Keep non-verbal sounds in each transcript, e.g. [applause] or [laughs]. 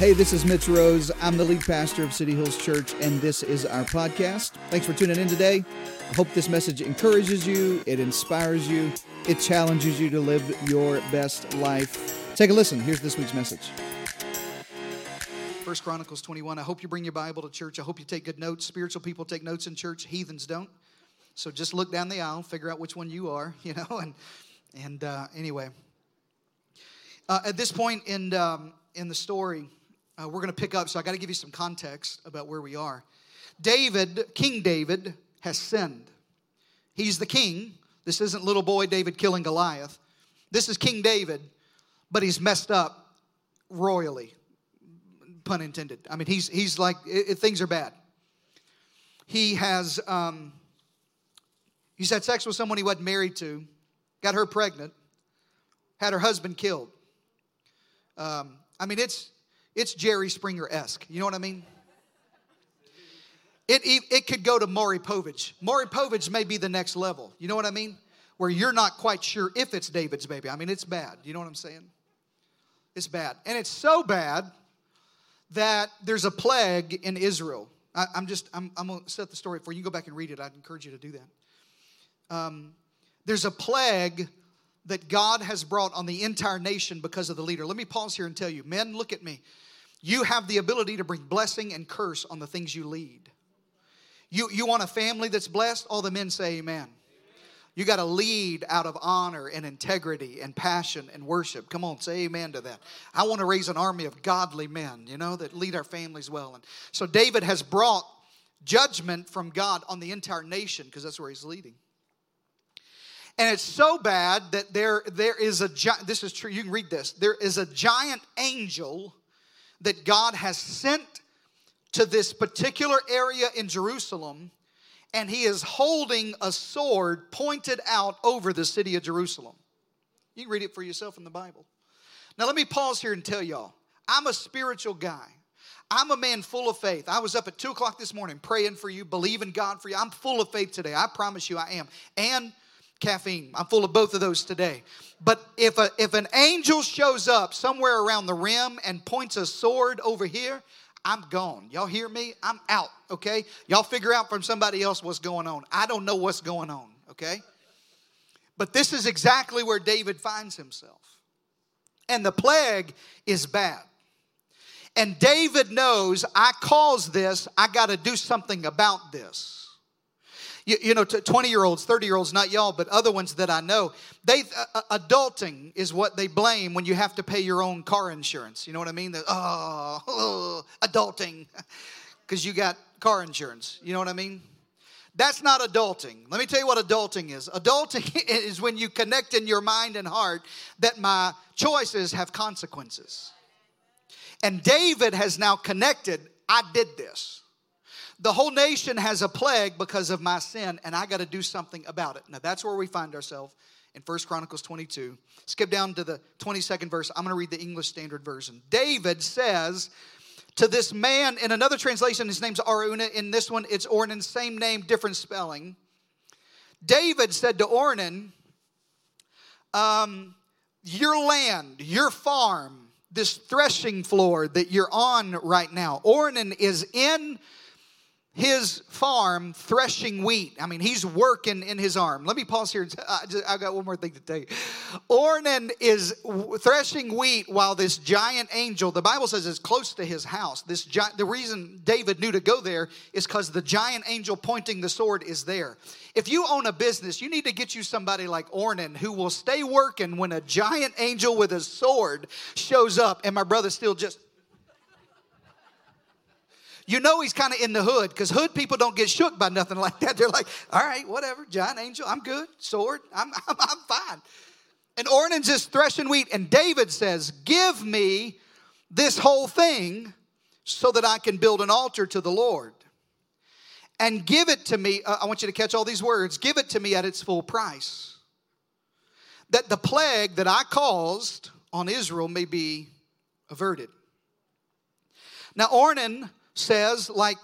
Hey, this is Mitch Rose. I'm the lead pastor of City Hills Church, and this is our podcast. Thanks for tuning in today. I hope this message encourages you, it inspires you, it challenges you to live your best life. Take a listen. Here's this week's message. First Chronicles 21. I hope you bring your Bible to church. I hope you take good notes. Spiritual people take notes in church, heathens don't. So just look down the aisle, figure out which one you are, [laughs] you know, and and uh, anyway. Uh, at this point in um, in the story, uh, we're going to pick up, so I got to give you some context about where we are. David, King David, has sinned. He's the king. This isn't little boy David killing Goliath. This is King David, but he's messed up royally, pun intended. I mean, he's, he's like, it, it, things are bad. He has, um, he's had sex with someone he wasn't married to, got her pregnant, had her husband killed. Um, I mean, it's, it's Jerry Springer esque. You know what I mean? It, it, it, could go to Maury Povich. Maury Povich may be the next level. You know what I mean? Where you're not quite sure if it's David's baby. I mean, it's bad. You know what I'm saying? It's bad. And it's so bad that there's a plague in Israel. I, am just, I'm, I'm going to set the story for you. You go back and read it. I'd encourage you to do that. Um, there's a plague that God has brought on the entire nation because of the leader. Let me pause here and tell you, men, look at me. You have the ability to bring blessing and curse on the things you lead. You, you want a family that's blessed? All the men say amen. You got to lead out of honor and integrity and passion and worship. Come on, say amen to that. I want to raise an army of godly men, you know, that lead our families well. And so David has brought judgment from God on the entire nation because that's where he's leading. And it's so bad that there, there is a, this is true, you can read this. There is a giant angel that God has sent to this particular area in Jerusalem, and he is holding a sword pointed out over the city of Jerusalem. You can read it for yourself in the Bible. Now, let me pause here and tell y'all I'm a spiritual guy. I'm a man full of faith. I was up at 2 o'clock this morning praying for you, believing God for you. I'm full of faith today. I promise you I am. And caffeine. I'm full of both of those today. But if, a, if an angel shows up somewhere around the rim and points a sword over here, I'm gone. Y'all hear me? I'm out, okay? Y'all figure out from somebody else what's going on. I don't know what's going on, okay? But this is exactly where David finds himself. And the plague is bad. And David knows I caused this, I got to do something about this. You, you know, 20 year olds, 30 year olds, not y'all, but other ones that I know, they uh, uh, adulting is what they blame when you have to pay your own car insurance. You know what I mean? The, oh, oh, adulting, [laughs] because you got car insurance. You know what I mean? That's not adulting. Let me tell you what adulting is. Adulting [laughs] is when you connect in your mind and heart that my choices have consequences. And David has now connected, I did this the whole nation has a plague because of my sin, and I got to do something about it. Now, that's where we find ourselves in First Chronicles 22. Skip down to the 22nd verse. I'm going to read the English Standard Version. David says to this man, in another translation, his name's Araunah. In this one, it's Ornan, same name, different spelling. David said to Ornan, um, Your land, your farm, this threshing floor that you're on right now, Ornan is in his farm threshing wheat. I mean, he's working in his arm. Let me pause here. [laughs] I have got one more thing to tell you. Ornan is threshing wheat while this giant angel, the Bible says, is close to his house. This the reason David knew to go there is because the giant angel pointing the sword is there. If you own a business, you need to get you somebody like Ornan who will stay working when a giant angel with a sword shows up, and my brother still just you know he's kind of in the hood because hood people don't get shook by nothing like that. [laughs] They're like, all right, whatever, giant angel, I'm good. Sword, I'm, [laughs] I'm, I'm fine. And Ornan's just threshing wheat. And David says, Give me this whole thing so that I can build an altar to the Lord. And give it to me. Uh, I want you to catch all these words. Give it to me at its full price. That the plague that I caused on Israel may be averted. Now, Ornan says, like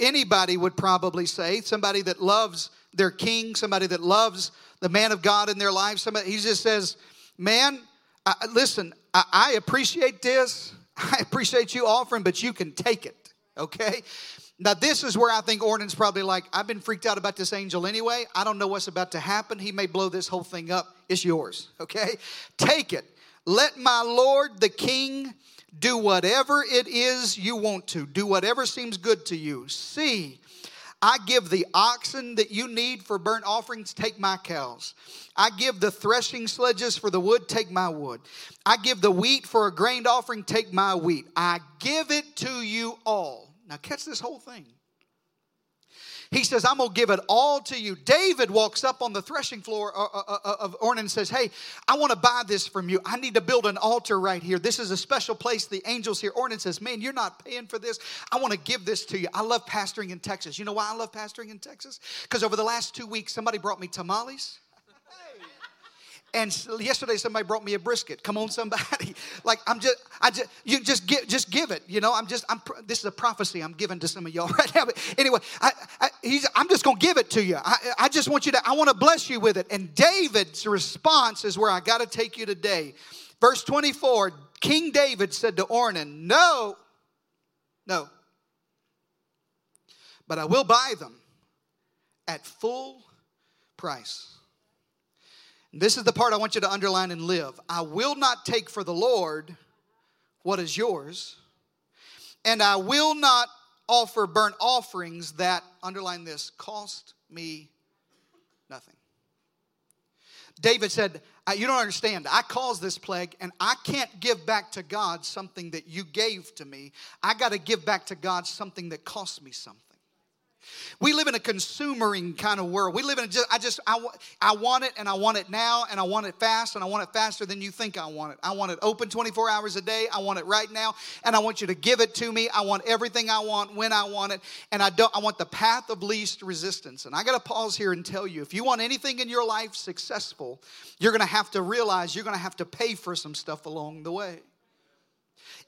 anybody would probably say, somebody that loves their king, somebody that loves the man of God in their life, somebody, he just says, Man, I, listen, I, I appreciate this. [laughs] I appreciate you offering, but you can take it, okay? Now, this is where I think Ornan's probably like, I've been freaked out about this angel anyway. I don't know what's about to happen. He may blow this whole thing up. It's yours, okay? Take it. Let my Lord the King do whatever it is you want to, do whatever seems good to you. See, I give the oxen that you need for burnt offerings, take my cows. I give the threshing sledges for the wood, take my wood. I give the wheat for a grain offering, take my wheat. I give it to you all. Now, catch this whole thing. He says, I'm going to give it all to you. David walks up on the threshing floor uh, uh, uh, of Ornan and says, Hey, I want to buy this from you. I need to build an altar right here. This is a special place. The angels here. Ornan says, Man, you're not paying for this. I want to give this to you. I love pastoring in Texas. You know why I love pastoring in Texas? Because over the last two weeks, somebody brought me tamales. And yesterday somebody brought me a brisket. Come on, somebody. [laughs] like I'm just, I just, you just give, just give it. You know, I'm just, I'm. This is a prophecy I'm giving to some of y'all [laughs] right now. But anyway, I, I, he's, I'm just gonna give it to you. I, I just want you to, I want to bless you with it. And David's response is where I got to take you today. Verse 24. King David said to Ornan, "No, no, but I will buy them at full price." This is the part I want you to underline and live. I will not take for the Lord what is yours, and I will not offer burnt offerings that, underline this, cost me nothing. David said, You don't understand. I caused this plague, and I can't give back to God something that you gave to me. I got to give back to God something that cost me something. We live in a consumering kind of world. We live in a just, I just, I, I want it and I want it now and I want it fast and I want it faster than you think I want it. I want it open 24 hours a day. I want it right now and I want you to give it to me. I want everything I want when I want it. And I don't, I want the path of least resistance. And I got to pause here and tell you if you want anything in your life successful, you're going to have to realize you're going to have to pay for some stuff along the way.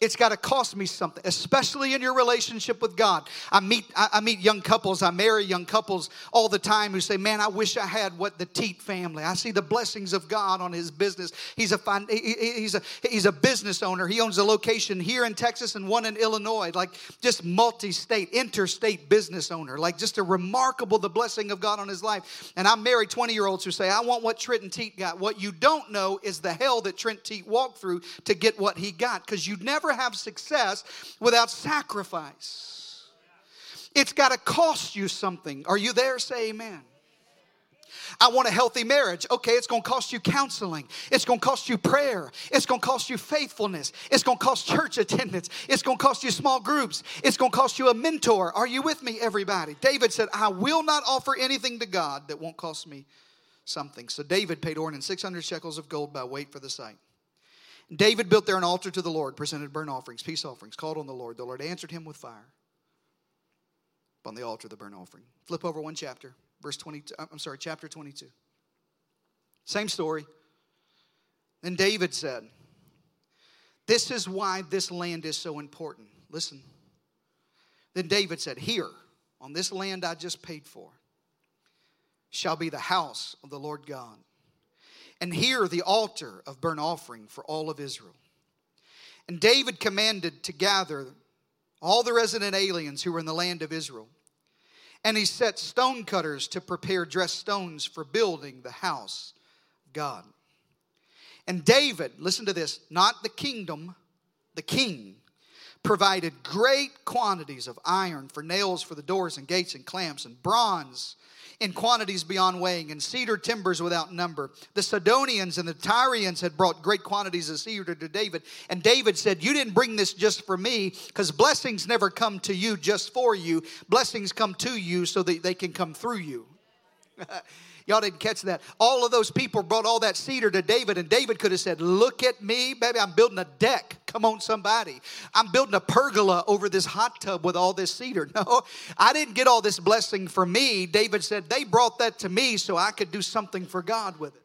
It's got to cost me something, especially in your relationship with God. I meet, I, I, meet young couples, I marry young couples all the time who say, Man, I wish I had what the Teat family. I see the blessings of God on his business. He's a, he's a, he's a business owner. He owns a location here in Texas and one in Illinois, like just multi state, interstate business owner. Like just a remarkable, the blessing of God on his life. And I marry 20 year olds who say, I want what Trent and Teat got. What you don't know is the hell that Trent Teat walked through to get what he got because you'd never have success without sacrifice. It's got to cost you something. Are you there? Say amen. I want a healthy marriage. Okay, it's to cost you counseling. It's to cost you prayer. It's to cost you faithfulness. It's to cost church attendance. It's to cost you small groups. It's to cost you a mentor. Are you with me, everybody? David said, I will not offer anything to God that won't cost me something. So David paid Ornan 600 shekels of gold by weight for the site. David built there an altar to the Lord, presented burnt offerings, peace offerings, called on the Lord. The Lord answered him with fire on the altar of the burnt offering. Flip over one chapter, verse 22. Uh, I'm sorry, chapter 22. Same story. Then David said, This is why this land is so important. Listen. Then David said, Here, on this land I just paid for, shall be the house of the Lord God and here the altar of burnt offering for all of Israel. And David commanded to gather all the resident aliens who were in the land of Israel. And he set stone cutters to prepare dressed stones for building the house of God. And David, listen to this, not the kingdom, the king, provided great quantities of iron for nails for the doors and gates and clamps and bronze in quantities beyond weighing, and cedar timbers without number. The Sidonians and the Tyrians had brought great quantities of cedar to David. And David said, You didn't bring this just for me, because blessings never come to you just for you. Blessings come to you so that they can come through you. [laughs] Y'all didn't catch that. All of those people brought all that cedar to David, and David could have said, Look at me, baby, I'm building a deck. Come on, somebody. I'm building a pergola over this hot tub with all this cedar. [laughs] No, I didn't get all this blessing for me. David said, They brought that to me so I could do something for God with it.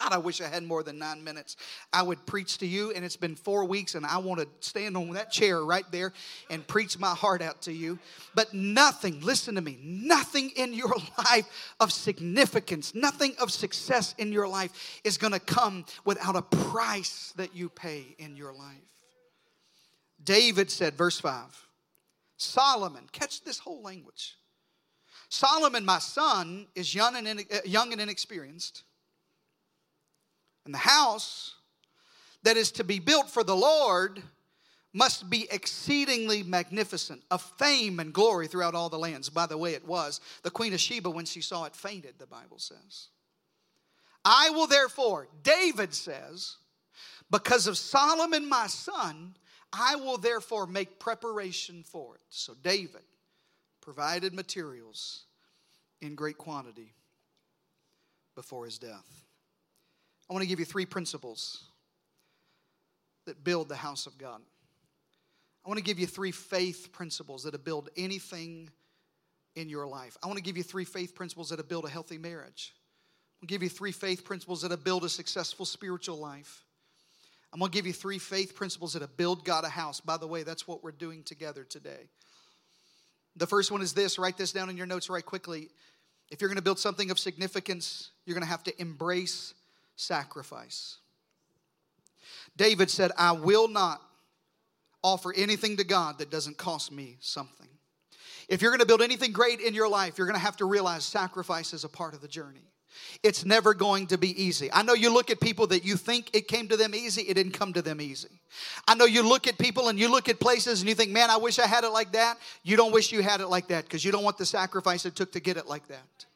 God, I wish I had more than nine minutes. I would preach to you, and it's been four weeks, and I want to stand on that chair right there and preach my heart out to you. But nothing, listen to me, nothing in your [laughs] life of significance, nothing of success in your life is going to come without a price that you pay in your life. David said, verse 5, Solomon, catch this whole language. Solomon, my son, is young and, uh, young and inexperienced. And the house that is to be built for the Lord must be exceedingly magnificent, of fame and glory throughout all the lands. By the way, it was. The Queen of Sheba, when she saw it, fainted, the Bible says. I will therefore, David says, because of Solomon my son, I will therefore make preparation for it. So David provided materials in great quantity before his death. I want to give you three principles that build the house of God. I want to give you three faith principles that build anything in your life. I want to give you three faith principles that build a healthy marriage. I'll give you three faith principles that build a successful spiritual life. I'm going to give you three faith principles that build God a house. By the way, that's what we're doing together today. The first one is this write this down in your notes right quickly. If you're going to build something of significance, you're going to have to embrace sacrifice. David said, I will not offer anything to God that doesn't cost me something. If you're going to build anything great in your life, you're going to have to realize sacrifice is a part of the journey. It's never going to be easy. I know you look at people that you think it came to them easy, it didn't come to them easy. I know you look at people and you look at places and you think, man, I wish I had it like that. You don't wish you had it like that because you don't want the sacrifice it took to get it like that.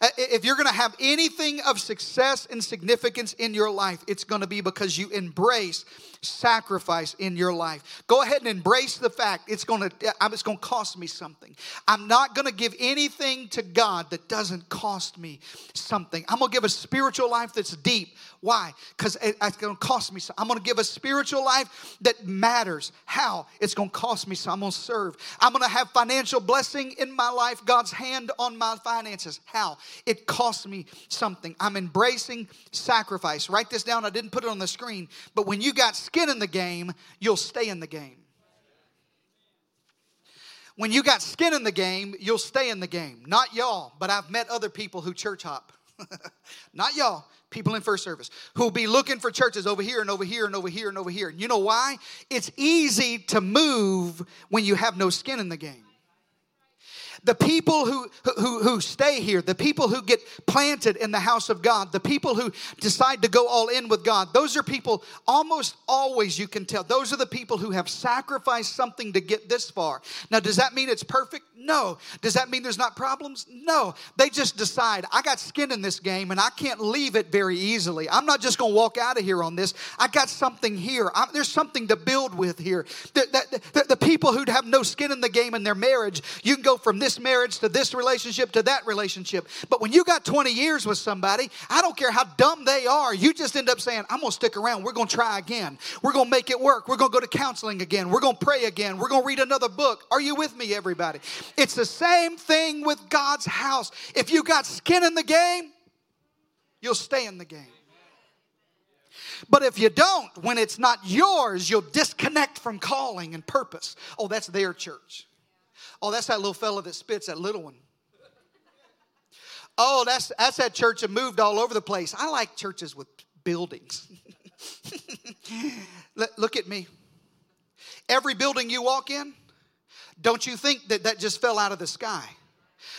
Uh, if you're going to have anything of success and significance in your life, it's going to be because you embrace sacrifice in your life. Go ahead and embrace the fact it's going to uh, it's going to cost me something. I'm not going to give anything to God that doesn't cost me something. I'm going to give a spiritual life that's deep. Why? Because it's going to cost me something. I'm going to give a spiritual life that matters. How? It's going to cost me something. I'm going to serve. I'm going to have financial blessing in my life, God's hand on my finances. How? It costs me something. I'm embracing sacrifice. Write this down. I didn't put it on the screen, but when you got skin in the game, you'll stay in the game. When you got skin in the game, you'll stay in the game. Not y'all, but I've met other people who church hop. [laughs] Not y'all, people in first service, who'll be looking for churches over here and over here and over here and over here. And you know why? It's easy to move when you have no skin in the game. The people who, who, who stay here, the people who get planted in the house of God, the people who decide to go all in with God, those are people almost always you can tell. Those are the people who have sacrificed something to get this far. Now, does that mean it's perfect? No. Does that mean there's not problems? No. They just decide, I got skin in this game and I can't leave it very easily. I'm not just going to walk out of here on this. I got something here. I'm, there's something to build with here. The, the, the, the people who have no skin in the game in their marriage, you can go from this this marriage to this relationship to that relationship. But when you got 20 years with somebody, I don't care how dumb they are, you just end up saying, I'm going to stick around. We're going to try again. We're going to make it work. We're going to go to counseling again. We're going to pray again. We're going to read another book. Are you with me, everybody? It's the same thing with God's house. If you got skin in the game, you'll stay in the game. But if you don't, when it's not yours, you'll disconnect from calling and purpose. Oh, that's their church. Oh, that's that little fella that spits, that little one. Oh, that's, that's that church that moved all over the place. I like churches with buildings. [laughs] Look at me. Every building you walk in, don't you think that that just fell out of the sky?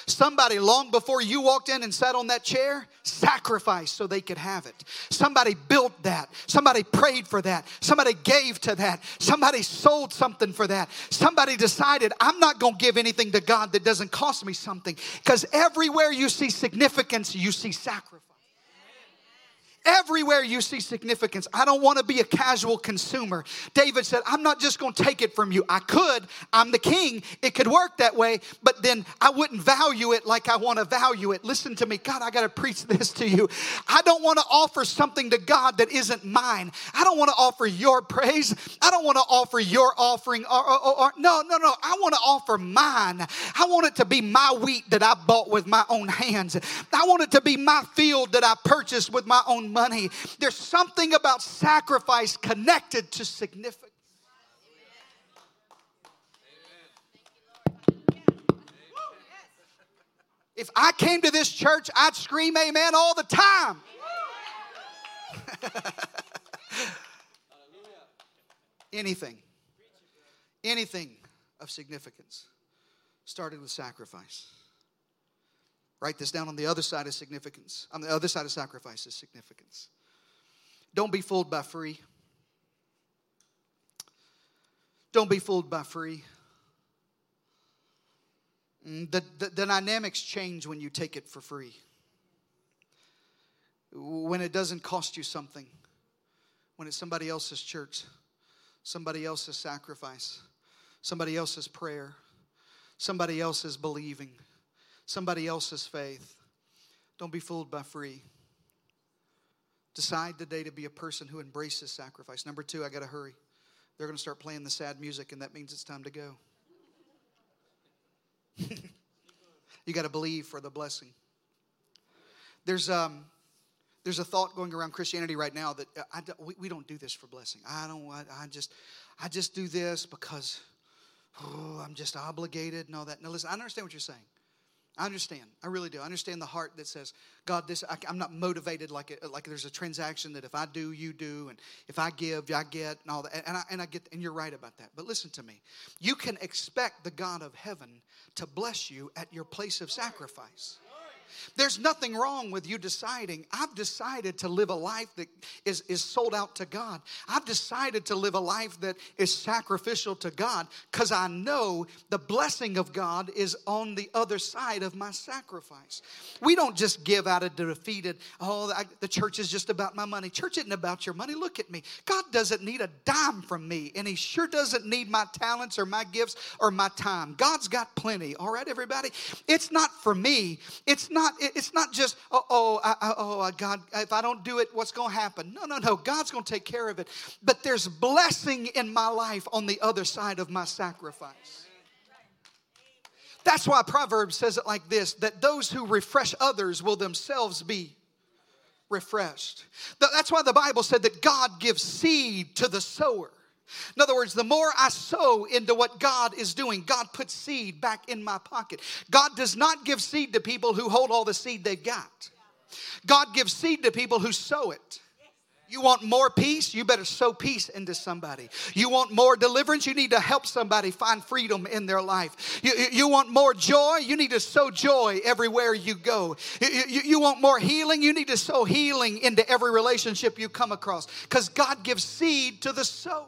Somebody, long before you walked in and sat on that chair, sacrificed so they could have it. Somebody built that. Somebody prayed for that. Somebody gave to that. Somebody sold something for that. Somebody decided, I'm not going to give anything to God that doesn't cost me something. Because everywhere you see significance, you see sacrifice. Everywhere you see significance, I don't want to be a casual consumer. David said, I'm not just going to take it from you. I could, I'm the king. It could work that way, but then I wouldn't value it like I want to value it. Listen to me. God, I got to preach this to you. I don't want to offer something to God that isn't mine. I don't want to offer your praise. I don't want to offer your offering. Or, or, or, no, no, no. I want to offer mine. I want it to be my wheat that I bought with my own hands. I want it to be my field that I purchased with my own money. There's something about sacrifice connected to significance. If I came to this church, I'd scream amen all the time. [laughs] Anything. Anything of significance started with sacrifice. Write this down on the other side of significance. On the other side of sacrifice is significance. Don't be fooled by free. Don't be fooled by free. Mm, the, the, the, dynamics change when you take it for free. When it doesn't cost you something, when it's somebody else's church, somebody else's sacrifice, somebody else's prayer, somebody else's believing, somebody else's faith. Don't be fooled by free. Decide today to be a person who embraces sacrifice. Number two, I got to hurry. They're going to start playing the sad music, and that means it's time to go. [laughs] you got to believe for the blessing. There's um, there's a thought going around Christianity right now that uh, I, we, we don't do this for blessing. I don't. I, I just I just do this because oh, I'm just obligated and all that. Now listen, I understand what you're saying. I understand. I really do. I understand the heart that says, God, this I, am not motivated like it, like there's a transaction that if I do, you do, and if I give, I get, and all that. And I, and I get, and you're right about that. But listen to me. You can expect the God of heaven to bless you at your place of sacrifice. There's nothing wrong with you deciding, I've decided to live a life that is, is sold out to God. I've decided to live a life that is sacrificial to God because I know the blessing of God is on the other side of my sacrifice. We don't just give out of defeated, oh, I, the church is just about my money. Church isn't about your money. Look at me. God doesn't need a dime from me, and He sure doesn't need my talents or my gifts or my time. God's got plenty. All right, everybody? It's not for me. It's not not, it's not just, oh, oh, I, oh, God, if I don't do it, what's going to happen? No, no, no. God's going to take care of it. But there's blessing in my life on the other side of my sacrifice. That's why Proverbs says it like this that those who refresh others will themselves be refreshed. That's why the Bible said that God gives seed to the sower. In other words, the more I sow into what God is doing, God puts seed back in my pocket. God does not give seed to people who hold all the seed they've got. God gives seed to people who sow it. You want more peace? You better sow peace into somebody. You want more deliverance? You need to help somebody find freedom in their life. You, you want more joy? You need to sow joy everywhere you go. You, you, you want more healing? You need to sow healing into every relationship you come across because God gives seed to the sower.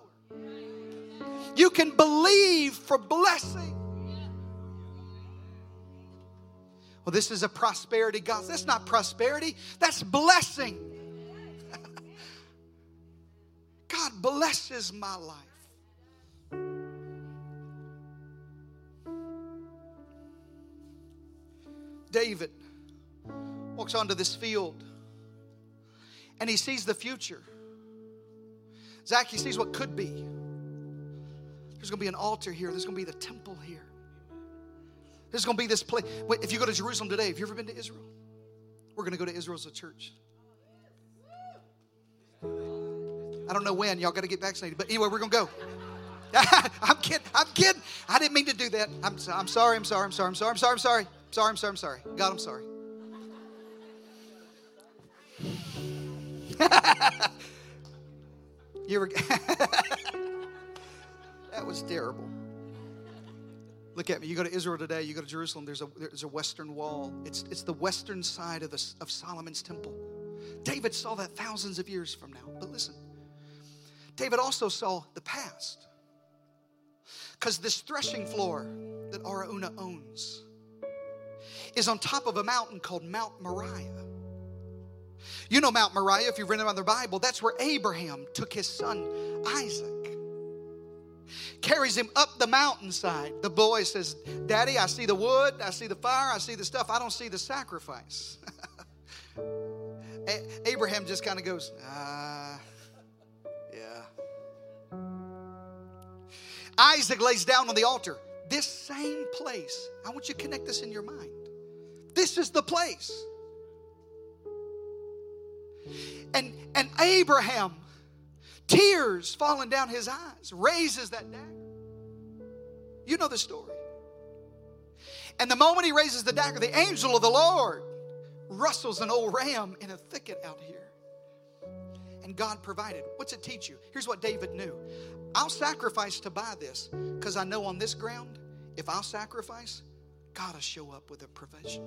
You can believe for blessing. Well, this is a prosperity gospel. That's not prosperity, that's blessing. [laughs] God blesses my life. David walks onto this field and he sees the future. Zach, he sees what could be. There's going to be an altar here. There's going to be the temple here. There's going to be this place. If you go to Jerusalem today, have you ever been to Israel? We're going to go to Israel as a church. I don't know when. Y'all got to get vaccinated. But anyway, we're going to go. [laughs] I'm kidding. I'm kidding. I didn't mean to do that. I'm, I'm sorry. I'm sorry. I'm sorry. I'm sorry. I'm sorry. I'm sorry. Sorry. I'm sorry. I'm sorry. God, I'm sorry. [laughs] you were. [laughs] That was terrible. Look at me. You go to Israel today, you go to Jerusalem, there's a, there's a western wall. It's, it's the western side of, the, of Solomon's temple. David saw that thousands of years from now. But listen, David also saw the past. Because this threshing floor that Araunah owns is on top of a mountain called Mount Moriah. You know Mount Moriah, if you've read about the Bible, that's where Abraham took his son Isaac carries him up the mountainside. The boy says, Daddy, I see the wood, I see the fire, I see the stuff, I don't see the sacrifice. [laughs] Abraham just kind of goes, ah, yeah. Isaac lays down on the altar. This same place, I want you to connect this in your mind. This is the place. And, and Abraham tears falling down his eyes, raises that dagger. You know the story. And the moment he raises the dagger, the angel of the Lord rustles an old ram in a thicket out here. And God provided. What's it teach you? Here's what David knew I'll sacrifice to buy this because I know on this ground, if I'll sacrifice, God will show up with a provision.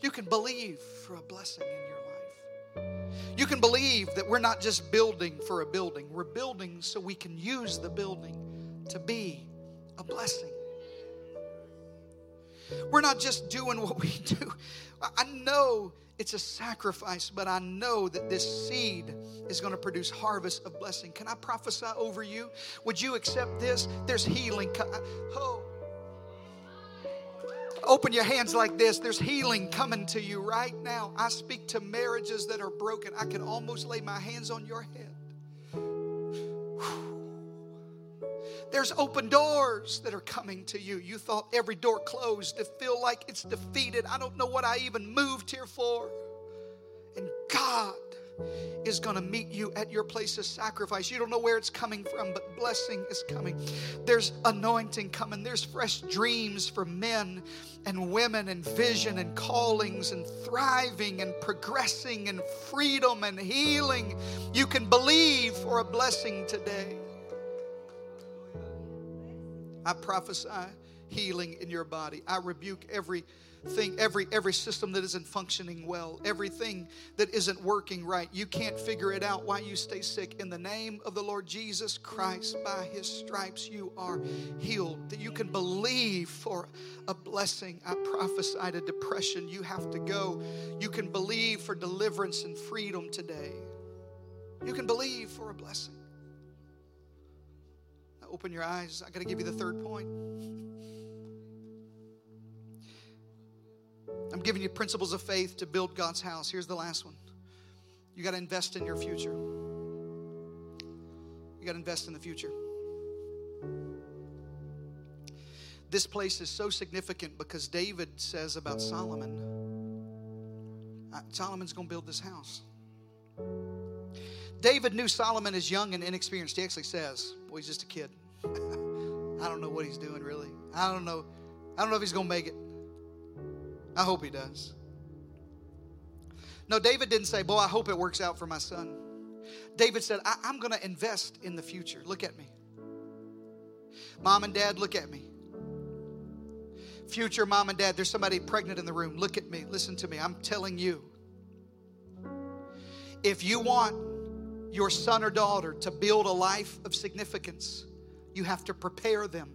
You can believe for a blessing in your life. You can believe that we're not just building for a building, we're building so we can use the building to be a blessing. We're not just doing what we do. I know it's a sacrifice, but I know that this seed is going to produce harvest of blessing. Can I prophesy over you? Would you accept this? There's healing. Oh. Open your hands like this. There's healing coming to you right now. I speak to marriages that are broken. I can almost lay my hands on your head. [sighs] There's open doors that are coming to you. You thought every door closed to feel like it's defeated. I don't know what I even moved here for. And God is going to meet you at your place of sacrifice. You don't know where it's coming from, but blessing is coming. There's anointing coming. There's fresh dreams for men and women and vision and callings and thriving and progressing and freedom and healing. You can believe for a blessing today. I prophesy healing in your body. I rebuke every thing every every system that isn't functioning well everything that isn't working right. You can't figure it out why you stay sick. In the name of the lord jesus christ by his stripes you are healed. That you can believe for a blessing. I prophesy to depression. You have to go. You can believe for deliverance and freedom today. You can believe for a blessing. Open your eyes. I got to give you the third point. [laughs] I'm giving you principles of faith to build God's house. Here's the last one. You got to invest in your future. You got to invest in the future. This place is so significant because David says about Solomon uh, Solomon's going to build this house. David knew Solomon is young and inexperienced. He actually says, well, he's just a kid. [laughs] I don't know what he's doing really. I don't know. I don't know if he's going to make it. I hope he does. No, David didn't say, Boy, I hope it works out for my son. David said, I- am going to invest in the future. Look at me. Mom and dad, look at me. Future mom and dad, there's somebody pregnant in the room. Look at me. Listen to me. I'm telling you. If you want your son or daughter to build a life of significance, you have to prepare them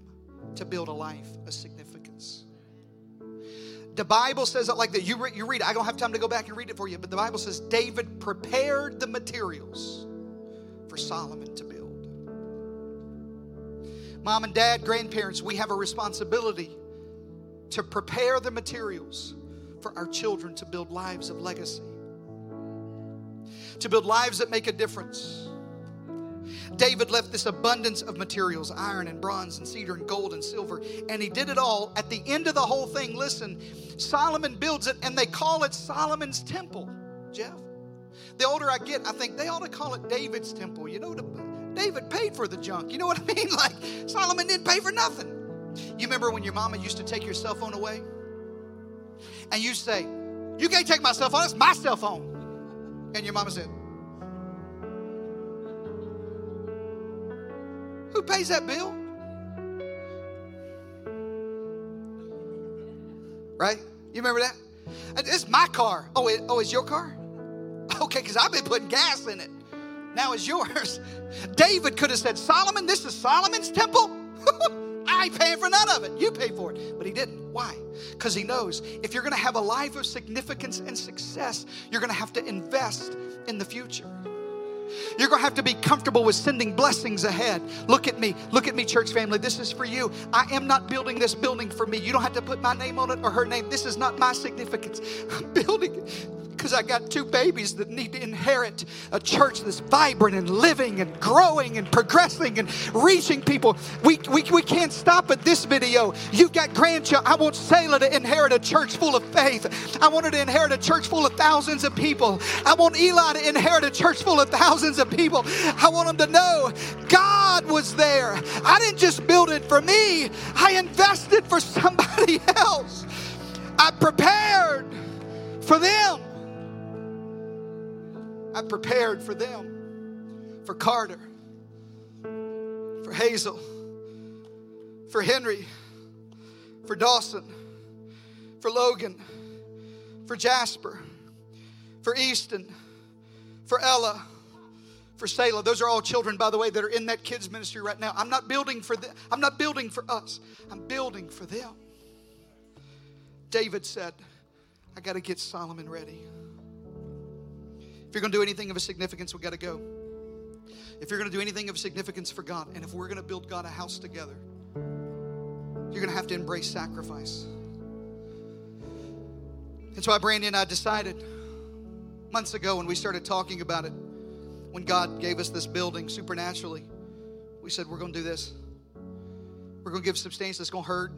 to build a life of significance. The Bible says it like that. You, re- you read. I don't have time to go back and read it for you, but the Bible says David prepared the materials for Solomon to build. Mom and dad, grandparents, we have a responsibility to prepare the materials for our children to build lives of legacy, to build lives that make a difference David left this abundance of materials iron and bronze and cedar and gold and silver, and he did it all. At the end of the whole thing, listen, Solomon builds it, and they call it Solomon's temple. Jeff, the older I get, I think they ought to call it David's temple. You know, David paid for the junk. You know what I mean? [laughs] Like, Solomon didn't pay for nothing. You remember when your mama used to take your cell phone away? And you say, You can't take my cell phone, it's my cell phone. And your mama said, Who pays that bill? Right? You remember that? It's my car. Oh, it, oh, it's your car? Okay, because I've been putting gas in it. Now it's yours. [laughs] David could have said, Solomon, this is Solomon's temple. [laughs] I ain't paying for none of it. You pay for it. But he didn't. Why? Because he knows if you're going to have a life of significance and success, you're going to have to invest in the future. You're going to have to be comfortable with sending blessings ahead. Look at me. Look at me, church family. This is for you. I am not building this building for me. You don't have to put my name on it or her name. This is not my significance. [laughs] I'm building it because I got two babies that need to inherit a church that's vibrant and living and growing and progressing and reaching people. We, we, we can't stop at this video. You've got grandchildren. I want Selah to inherit a church full of faith. I want her to inherit a church full of thousands of people. I want Eli to inherit a church full of thousands of people. I want them to know God was there. I didn't just build it for me, I invested for somebody [laughs] else. I prepared for them. I prepared for them, for Carter, for Hazel, for Henry, for Dawson, for Logan, for Jasper, for Easton, for Ella, for Selah. Those are all children, by the way, that are in that kids ministry right now. I'm not building for them. I'm not building for us. I'm building for them. David said, I got to get Solomon ready. If you're going to do anything of a significance, we got to go. If you're going to do anything of significance for God, and if we're going to build God a house together, you're going to have to embrace sacrifice. That's why Brandy and I decided months ago when we started talking about it, when God gave us this building supernaturally, we said, We're going to do this. We're going to give substance that's going to hurt,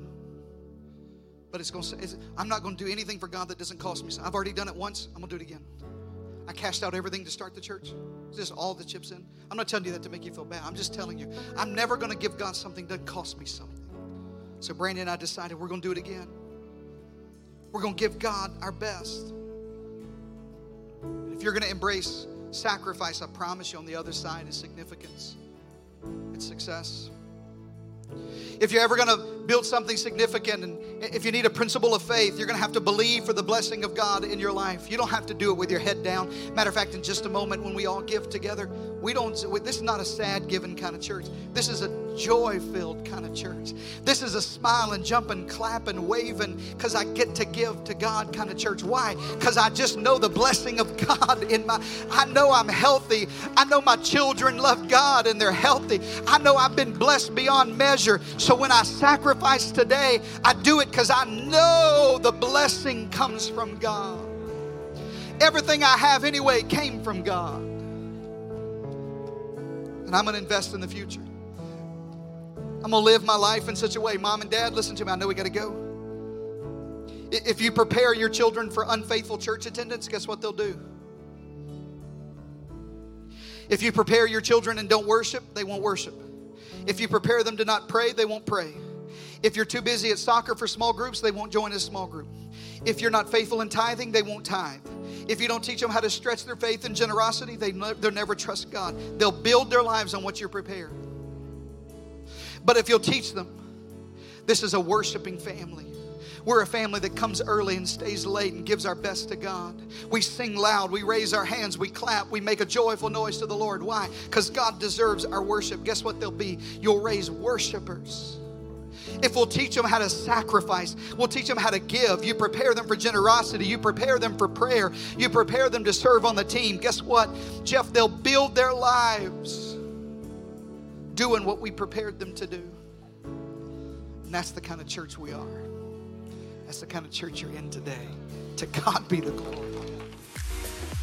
but it's going to. I'm not going to do anything for God that doesn't cost me. I've already done it once. I'm going to do it again. I cashed out everything to start the church. Just all the chips in. I'm not telling you that to make you feel bad. I'm just telling you, I'm never going to give God something that cost me something. So Brandy and I decided we're going to do it again. We're going to give God our best. If you're going to embrace sacrifice, I promise you on the other side is significance. It's success. If you're ever going to build something significant and if you need a principle of faith, you're going to have to believe for the blessing of God in your life. You don't have to do it with your head down. Matter of fact, in just a moment when we all give together, we don't this is not a sad giving kind of church. This is a joy-filled kind of church. This is a smiling, jumping, clapping, waving cuz I get to give to God kind of church. Why? Cuz I just know the blessing of God in my I know I'm healthy. I know my children love God and they're healthy. I know I've been blessed beyond measure. So when I sacrifice today, I do it because I know the blessing comes from God. Everything I have anyway came from God. And I'm going to invest in the future. I'm going to live my life in such a way. Mom and dad, listen to me. I know we got to go. If you prepare your children for unfaithful church attendance, guess what they'll do? If you prepare your children and don't worship, they won't worship. If you prepare them to not pray, they won't pray. If you're too busy at soccer for small groups, they won't join a small group. If you're not faithful in tithing, they won't tithe. If you don't teach them how to stretch their faith and generosity, they ne- they'll never trust God. They'll build their lives on what you're prepared. But if you'll teach them, this is a worshiping family. We're a family that comes early and stays late and gives our best to God. We sing loud, we raise our hands, we clap, we make a joyful noise to the Lord. Why? Because God deserves our worship. Guess what they'll be? You'll raise worshipers. If we'll teach them how to sacrifice, we'll teach them how to give. You prepare them for generosity, you prepare them for prayer, you prepare them to serve on the team. Guess what? Jeff, they'll build their lives doing what we prepared them to do. And that's the kind of church we are. That's the kind of church you're in today. To God be the glory.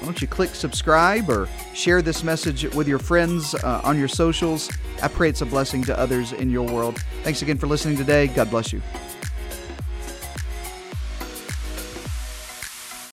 why don't you click subscribe or share this message with your friends uh, on your socials? I pray it's a blessing to others in your world. Thanks again for listening today. God bless you.